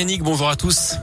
Bonjour à tous.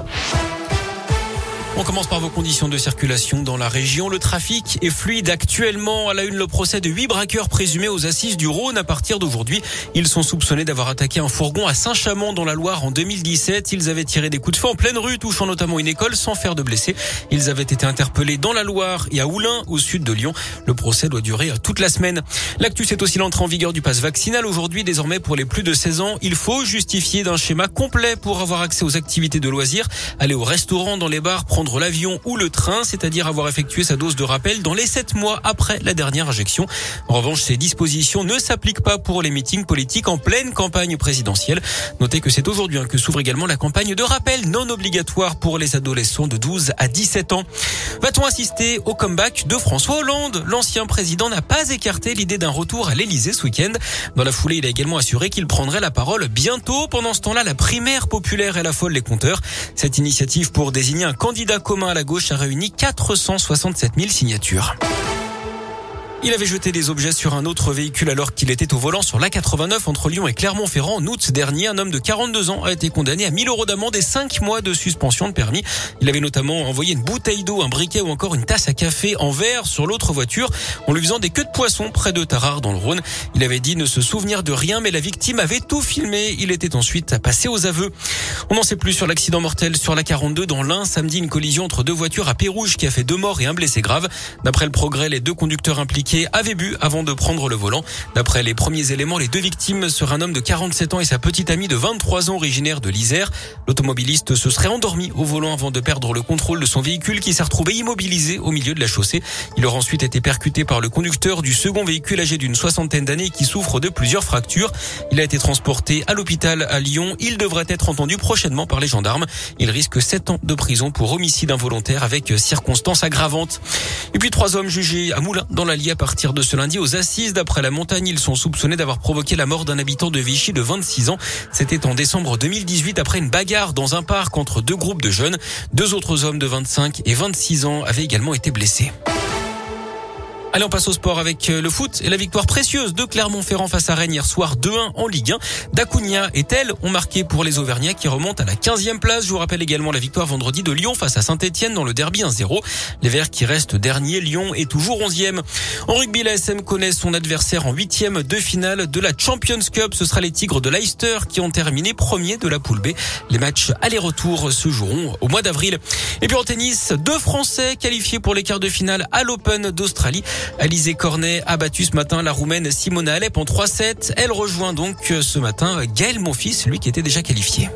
On commence par vos conditions de circulation dans la région. Le trafic est fluide actuellement. À la une, le procès de huit braqueurs présumés aux assises du Rhône. À partir d'aujourd'hui, ils sont soupçonnés d'avoir attaqué un fourgon à Saint-Chamond dans la Loire en 2017. Ils avaient tiré des coups de feu en pleine rue, touchant notamment une école sans faire de blessés. Ils avaient été interpellés dans la Loire et à Oulin, au sud de Lyon. Le procès doit durer toute la semaine. L'actu, c'est aussi l'entrée en vigueur du pass vaccinal. Aujourd'hui, désormais, pour les plus de 16 ans, il faut justifier d'un schéma complet pour avoir accès aux activités de loisirs, aller au restaurant, dans les bars, prendre l'avion ou le train, c'est-à-dire avoir effectué sa dose de rappel dans les 7 mois après la dernière injection. En revanche, ces dispositions ne s'appliquent pas pour les meetings politiques en pleine campagne présidentielle. Notez que c'est aujourd'hui hein, que s'ouvre également la campagne de rappel non obligatoire pour les adolescents de 12 à 17 ans. Va-t-on assister au comeback de François Hollande? L'ancien président n'a pas écarté l'idée d'un retour à l'Elysée ce week-end. Dans la foulée, il a également assuré qu'il prendrait la parole bientôt. Pendant ce temps-là, la primaire populaire, la folle les compteurs. Cette initiative pour désigner un candidat commun à la gauche a réuni 467 000 signatures. Il avait jeté des objets sur un autre véhicule alors qu'il était au volant sur l'A89 entre Lyon et Clermont-Ferrand. En août dernier, un homme de 42 ans a été condamné à 1000 euros d'amende et 5 mois de suspension de permis. Il avait notamment envoyé une bouteille d'eau, un briquet ou encore une tasse à café en verre sur l'autre voiture en lui faisant des queues de poisson près de Tarare dans le Rhône. Il avait dit ne se souvenir de rien mais la victime avait tout filmé. Il était ensuite à passer aux aveux. On n'en sait plus sur l'accident mortel sur la 42 dans l'Ain. Samedi, une collision entre deux voitures à Pérouge qui a fait deux morts et un blessé grave. D'après le progrès, les deux conducteurs impliqués avait bu avant de prendre le volant. D'après les premiers éléments, les deux victimes seraient un homme de 47 ans et sa petite amie de 23 ans originaire de l'Isère. L'automobiliste se serait endormi au volant avant de perdre le contrôle de son véhicule qui s'est retrouvé immobilisé au milieu de la chaussée. Il aurait ensuite été percuté par le conducteur du second véhicule âgé d'une soixantaine d'années qui souffre de plusieurs fractures. Il a été transporté à l'hôpital à Lyon. Il devrait être entendu prochainement par les gendarmes. Il risque 7 ans de prison pour homicide involontaire avec circonstances aggravantes. Et puis trois hommes jugés à Moulins dans l'Allier à partir de ce lundi aux assises. D'après la montagne, ils sont soupçonnés d'avoir provoqué la mort d'un habitant de Vichy de 26 ans. C'était en décembre 2018 après une bagarre dans un parc entre deux groupes de jeunes. Deux autres hommes de 25 et 26 ans avaient également été blessés. Allez, on passe au sport avec euh, le foot et la victoire précieuse de Clermont-Ferrand face à Rennes hier soir 2-1 en Ligue 1. Dacunia et Tel ont marqué pour les Auvergnats qui remontent à la 15e place. Je vous rappelle également la victoire vendredi de Lyon face à Saint-Etienne dans le derby 1-0. Les Verts qui restent dernier, Lyon est toujours 11e. En rugby, la SM connaît son adversaire en huitième de finale de la Champions Cup. Ce sera les Tigres de Leicester qui ont terminé premier de la poule B. Les matchs aller-retour se joueront au mois d'avril. Et puis en tennis, deux Français qualifiés pour les quarts de finale à l'Open d'Australie. Alizé Cornet a battu ce matin la Roumaine Simona Alep en 3-7. Elle rejoint donc ce matin Gaël Monfils, lui qui était déjà qualifié.